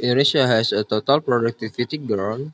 Indonesia has a total productivity grown